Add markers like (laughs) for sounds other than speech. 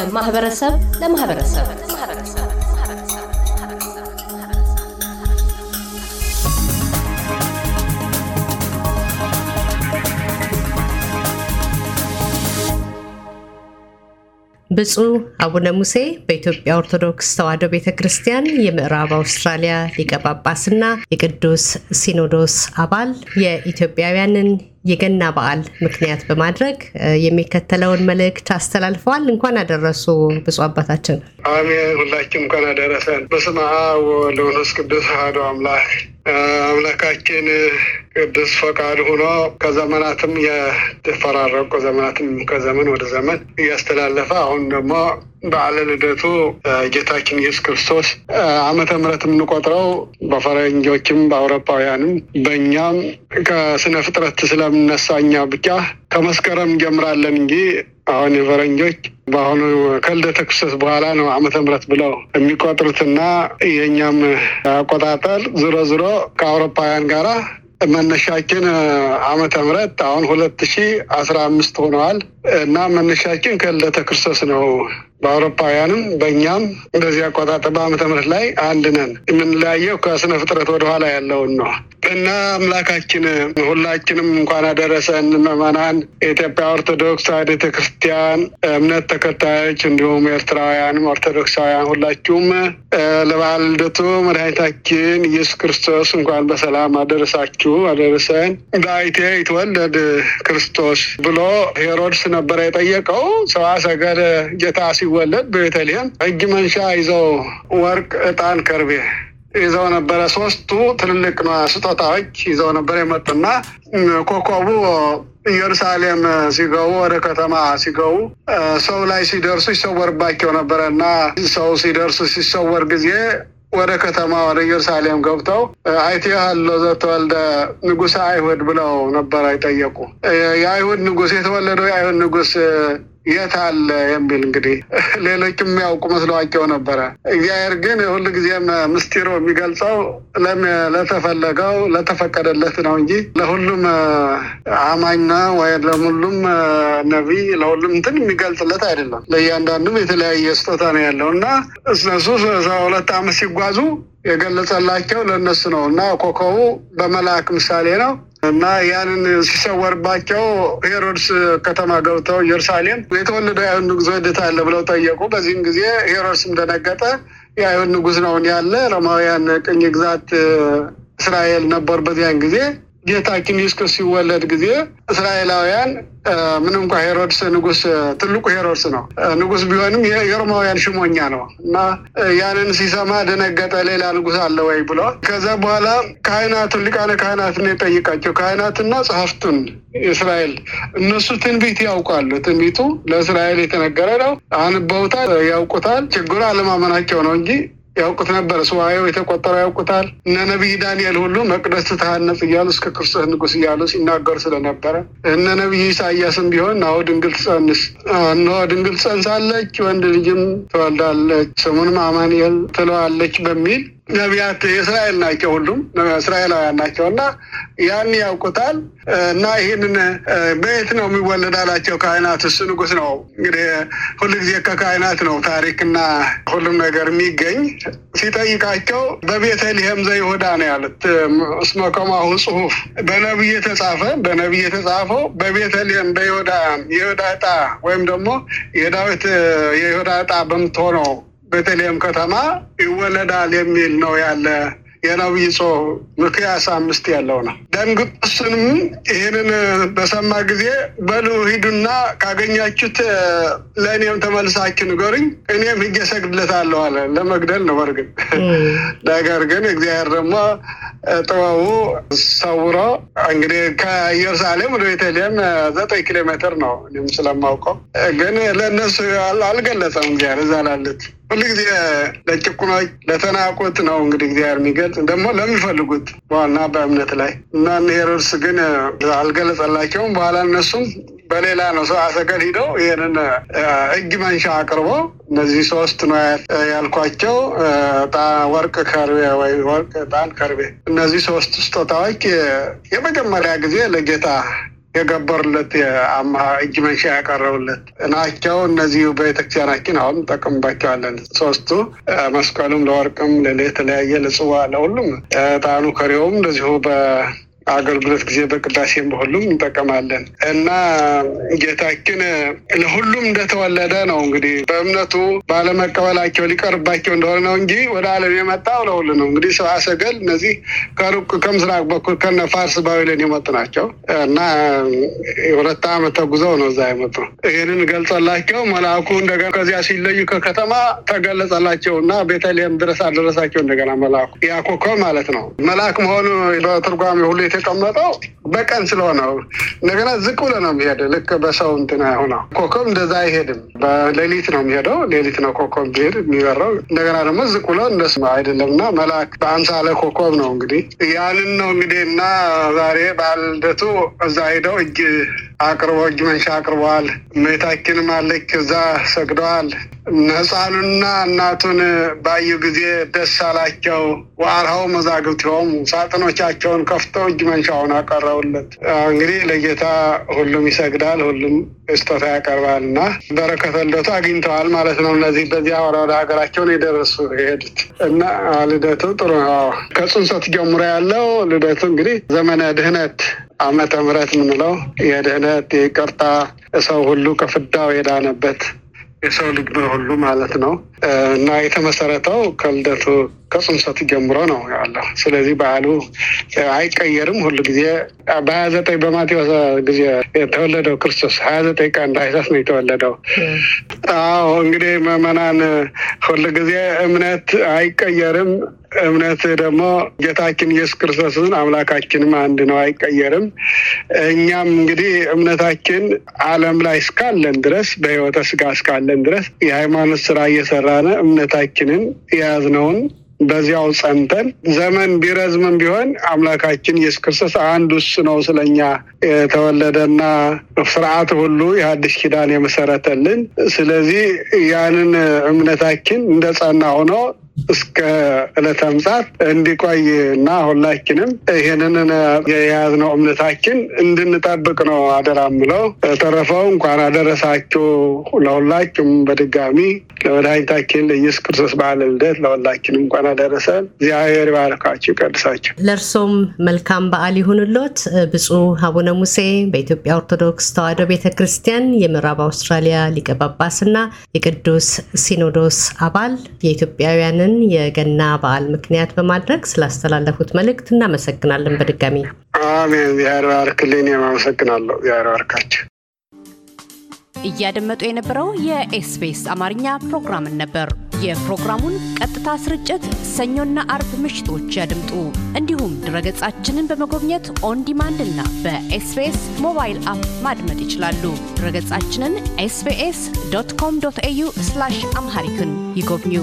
ከማህበረሰብ ለማህበረሰብ። ብፁዕ አቡነ ሙሴ በኢትዮጵያ ኦርቶዶክስ ተዋሕዶ ቤተ ክርስቲያን የምዕራብ አውስትራሊያ ሊቀ ጳጳስና የቅዱስ ሲኖዶስ አባል የኢትዮጵያውያንን የገና በዓል ምክንያት በማድረግ የሚከተለውን መልእክት አስተላልፈዋል። እንኳን አደረሱ ብፁዕ አባታችን። አሜን። ሁላችን እንኳን አደረሰን። በስመ አብ ወወልድ ወመንፈስ ቅዱስ አሐዱ አምላክ አምላካችን ቅዱስ ፈቃድ ሆኖ ከዘመናትም የተፈራረቁ ዘመናትም ከዘመን ወደ ዘመን እያስተላለፈ አሁን ደግሞ በዓለ ልደቱ ጌታችን ኢየሱስ ክርስቶስ ዓመተ ምሕረት የምንቆጥረው በፈረንጆችም በአውሮፓውያንም በእኛም ከስነ ፍጥረት ስለምነሳ እኛ ብቻ ከመስከረም እንጀምራለን እንጂ አሁን የፈረንጆች በአሁኑ ከልደተ ክርስቶስ በኋላ ነው ዓመተ ምሕረት ብለው የሚቆጥሩትና የእኛም አቆጣጠር ዞሮ ዞሮ ከአውሮፓውያን ጋራ መነሻችን ዓመተ ምሕረት አሁን ሁለት ሺ አስራ አምስት ሆነዋል እና መነሻችን ከልደተ ክርስቶስ ነው። በአውሮፓውያንም በእኛም እንደዚህ አቆጣጠር በዓመተ ምሕረት ላይ አንድ ነን። የምንለያየው ከስነ ፍጥረት ወደኋላ ያለውን ነው እና አምላካችን ሁላችንም እንኳን አደረሰን ምዕመናን፣ የኢትዮጵያ ኦርቶዶክስ ቤተ ክርስቲያን እምነት ተከታዮች እንዲሁም ኤርትራውያንም ኦርቶዶክሳውያን ሁላችሁም ለበዓለ ልደቱ መድኃኒታችን ኢየሱስ ክርስቶስ እንኳን በሰላም አደረሳችሁ አደረሰን። በአይቴ ይትወለድ ክርስቶስ ብሎ ሄሮድስ ነበረ የጠየቀው ሰብአ ሰገል ጌታ ሲወለድ በቤተልሔም እጅ መንሻ ይዘው ወርቅ፣ ዕጣን፣ ከርቤ ይዘው ነበረ። ሶስቱ ትልልቅ ስጦታዎች ይዘው ነበር የመጡና ኮከቡ ኢየሩሳሌም ሲገቡ ወደ ከተማ ሲገቡ ሰው ላይ ሲደርሱ ይሰወርባቸው ነበረ እና ሰው ሲደርሱ ሲሰወር ጊዜ ወደ ከተማ ወደ ኢየሩሳሌም ገብተው አይቴሃሎ ዘተወልደ ንጉሠ አይሁድ ብለው ነበረ የጠየቁ። የአይሁድ ንጉሥ የተወለደው የአይሁድ ንጉሥ የት አለ የሚል እንግዲህ (laughs) ሌሎችም የሚያውቁ መስለዋቸው ነበረ። እግዚአብሔር ግን ሁሉ ጊዜም ምስጢሩ የሚገልጸው ለተፈለገው ለተፈቀደለት ነው እንጂ ለሁሉም አማኝ ነው ወይ ለሁሉም ነቢይ ለሁሉም እንትን የሚገልጽለት አይደለም። ለእያንዳንዱም የተለያየ ስጦታ ነው ያለው እና እነሱ ሁለት ዓመት ሲጓዙ የገለጸላቸው ለእነሱ ነው እና ኮከቡ በመልአክ ምሳሌ ነው እና ያንን ሲሰወርባቸው ሄሮድስ ከተማ ገብተው ኢየሩሳሌም የተወለደው የአይሁድ ንጉሥ ወዴት አለ ብለው ጠየቁ። በዚህም ጊዜ ሄሮድስም ደነገጠ። የአይሁድ ንጉሥ ነውን ያለ ሮማውያን ቅኝ ግዛት እስራኤል ነበር በዚያን ጊዜ ጌታችን ኢየሱስ ሲወለድ ጊዜ እስራኤላውያን ምንም እንኳ ሄሮድስ ንጉስ ትልቁ ሄሮድስ ነው ንጉስ ቢሆንም የሮማውያን ሽሞኛ ነው እና ያንን ሲሰማ ደነገጠ። ሌላ ንጉስ አለ ወይ ብሎ ከዛ በኋላ ካህናቱን ሊቃነ ካህናትን የጠይቃቸው ካህናትና ጸሐፍቱን እስራኤል እነሱ ትንቢት ያውቃሉ። ትንቢቱ ለእስራኤል የተነገረ ነው። አንበውታል፣ ያውቁታል። ችግሩ አለማመናቸው ነው እንጂ ያውቁት ነበር። ስዋየው የተቆጠረው ያውቁታል። እነ ነቢይ ዳንኤል ሁሉ መቅደስ ትታነጽ እያሉ እስከ ክርስቶስ ንጉስ እያሉ ሲናገሩ ስለነበረ እነ ነቢይ ኢሳያስም ቢሆን እነሆ ድንግል ትጸንስ እነሆ ድንግል ትጸንሳለች፣ ወንድ ልጅም ትወልዳለች፣ ስሙንም አማኑኤል ትለዋለች በሚል ነቢያት የእስራኤል ናቸው። ሁሉም እስራኤላውያን ናቸው እና ያን ያውቁታል እና ይህንን በየት ነው የሚወለድ አላቸው ካህናት። እሱ ንጉስ ነው እንግዲህ ሁሉ ጊዜ ከካህናት ነው ታሪክና ሁሉም ነገር የሚገኝ። ሲጠይቃቸው በቤተልሔም ዘይሁዳ ነው ያሉት። እስመ ከማሁ ጽሑፍ በነቢይ የተጻፈ በነቢይ የተጻፈው በቤተልሔም በይሁዳ የይሁዳ ዕጣ ወይም ደግሞ የዳዊት የይሁዳ ዕጣ በምትሆነው ቤተልሔም ከተማ ይወለዳል የሚል ነው ያለ የነቢይ ጽሑፍ ሚክያስ አምስት ያለው ነው። ደንግጦ እሱንም ይህንን በሰማ ጊዜ በሉ ሂዱና ካገኛችሁት ለእኔም ተመልሳችሁ ንገሩኝ፣ እኔም ሂጄ እሰግድለታለሁ አለ። ለመግደል ነው በርግጥ ነገር ግን እግዚአብሔር ደግሞ ጥበቡ ሰውሮ እንግዲህ ከኢየሩሳሌም ወደ ቤተልሔም ዘጠኝ ኪሎ ሜትር ነው እኔም ስለማውቀው፣ ግን ለእነሱ አልገለጸም እግዚአብሔር እዛ ላሉት ሁሉ ለጭቁኖች ለተናቁት ነው እንግዲህ እግዚአብሔር የሚገልጽ ደግሞ ለሚፈልጉት በዋና በእምነት ላይ እና ሄሮድስ ግን አልገለጸላቸውም። በኋላ እነሱም በሌላ ነው ሰው አሰገድ ሂደው ይህንን እጅ መንሻ አቅርቦ እነዚህ ሶስት ነው ያልኳቸው ወርቅ ከርቤ ወይ ወርቅ ዕጣን ከርቤ እነዚህ ሶስት ስጦታዎች የመጀመሪያ ጊዜ ለጌታ የገበሩለት የአማሃ እጅ መንሻ ያቀረቡለት ናቸው። እነዚህ ቤተክርስቲያናችን አሁን እንጠቀምባቸዋለን። ሶስቱ መስቀሉም ለወርቅም ለተለያየ ለጽዋ ለሁሉም ዕጣኑ ከሬውም እንደዚሁ አገልግሎት ጊዜ በቅዳሴም በሁሉም እንጠቀማለን እና ጌታችን ለሁሉም እንደተወለደ ነው። እንግዲህ በእምነቱ ባለመቀበላቸው ሊቀርባቸው እንደሆነ ነው እንጂ ወደ ዓለም የመጣው ለሁሉ ነው። እንግዲህ ሰብአ ሰገል እነዚህ ከሩቅ ከምስራቅ በኩል ከነ ፋርስ ባቢሎን የመጡ ናቸው እና ሁለት ዓመት ተጉዘው ነው እዛ የመጡ ይህንን ገልጸላቸው መልአኩ እንደገና ከዚያ ሲለዩ ከከተማ ተገለጸላቸው እና ቤተልሔም ድረስ አደረሳቸው። እንደገና መልአኩ ያ ኮከብ ማለት ነው መልአክ መሆኑ በትርጓሜ ሁሉ የተቀመጠው በቀን ስለሆነ እንደገና ዝቅ ብሎ ነው የሚሄድ። ልክ በሰው እንትን ሆነው ኮከብ እንደዛ አይሄድም። በሌሊት ነው የሚሄደው። ሌሊት ነው ኮከብ ቢሄድ የሚበረው። እንደገና ደግሞ ዝቅ ብሎ እንደሱ አይደለም እና መልአክ በአምሳለ ኮከብ ነው እንግዲህ ያንን ነው እንግዲህ እና ዛሬ በዓለ ልደቱ እዛ ሄደው እጅ አቅርቦ እጅ መንሻ አቅርበዋል። እመቤታችንም አለች እዛ ሰግደዋል። ሕፃኑና እናቱን ባዩ ጊዜ ደስ አላቸው። ዋርሃው መዛግብቲሆሙ ሳጥኖቻቸውን ከፍተው እጅ መንሻውን አቀረቡለት። እንግዲህ ለጌታ ሁሉም ይሰግዳል፣ ሁሉም ስጦታ ያቀርባል እና በረከተ ልደቱ አግኝተዋል ማለት ነው። እነዚህ በዚያ ወደ ሀገራቸውን የደረሱ የሄዱት እና ልደቱ ጥሩ ነው። ከጽንሰት ጀምሮ ያለው ልደቱ እንግዲህ ዘመነ ድህነት ዓመተ ምሕረት የምንለው የድህነት የይቅርታ ሰው ሁሉ ከፍዳው የዳነበት የሰው ልጅ ሁሉ ማለት ነው እና የተመሰረተው ከልደቱ ከጽንሰቱ ጀምሮ ነው ያለው። ስለዚህ በዓሉ አይቀየርም። ሁሉ ጊዜ በሀያ ዘጠኝ በማቴዎስ ጊዜ የተወለደው ክርስቶስ ሀያ ዘጠኝ ቀን ታኅሳስ ነው የተወለደው። አዎ እንግዲህ ምዕመናን ሁሉ ጊዜ እምነት አይቀየርም። እምነት ደግሞ ጌታችን ኢየሱስ ክርስቶስን አምላካችንም አንድ ነው፣ አይቀየርም። እኛም እንግዲህ እምነታችን ዓለም ላይ እስካለን ድረስ በሕይወተ ሥጋ እስካለን ድረስ የሃይማኖት ስራ እየሰራን እምነታችንን የያዝነውን በዚያው ጸንተን ዘመን ቢረዝምም ቢሆን አምላካችን ኢየሱስ ክርስቶስ አንዱ እሱ ነው ስለኛ የተወለደና ስርዓት ሁሉ የሐዲስ ኪዳን የመሰረተልን። ስለዚህ ያንን እምነታችን እንደ ጸና ሆኖ እስከ ዕለተ ምጽአት እንዲቆይ እና ሁላችንም ይህንን የያዝነው እምነታችን እንድንጠብቅ ነው አደራ ምለው። ተረፈው እንኳን አደረሳችሁ ለሁላችሁም በድጋሚ ለመድኃኒታችን ለኢየሱስ ክርስቶስ በዓለ ልደት ለሁላችንም እንኳን አደረሰን። እግዚአብሔር ባረካችሁ ይቀድሳችሁ። ለእርሶም መልካም በዓል ይሁንሎት። ብፁዕ አቡነ ሙሴ በኢትዮጵያ ኦርቶዶክስ ተዋሕዶ ቤተ ክርስቲያን የምዕራብ አውስትራሊያ ሊቀ ጳጳስና የቅዱስ ሲኖዶስ አባል የኢትዮጵያውያንን የገና በዓል ምክንያት በማድረግ ስላስተላለፉት መልእክት እናመሰግናለን። በድጋሚ አሜን። እግዚአብሔር ባርክልኝ። አመሰግናለሁ። እግዚአብሔር ባርካችሁ። እያደመጡ የነበረው የኤስቢኤስ አማርኛ ፕሮግራምን ነበር። የፕሮግራሙን ቀጥታ ስርጭት ሰኞና አርብ ምሽቶች ያድምጡ። እንዲሁም ድረገጻችንን በመጎብኘት on demand እና በ SBS mobile app ማድመጥ ይችላሉ። ድረገጻችንን SBS dot com dot au Amharic ን ይጎብኙ።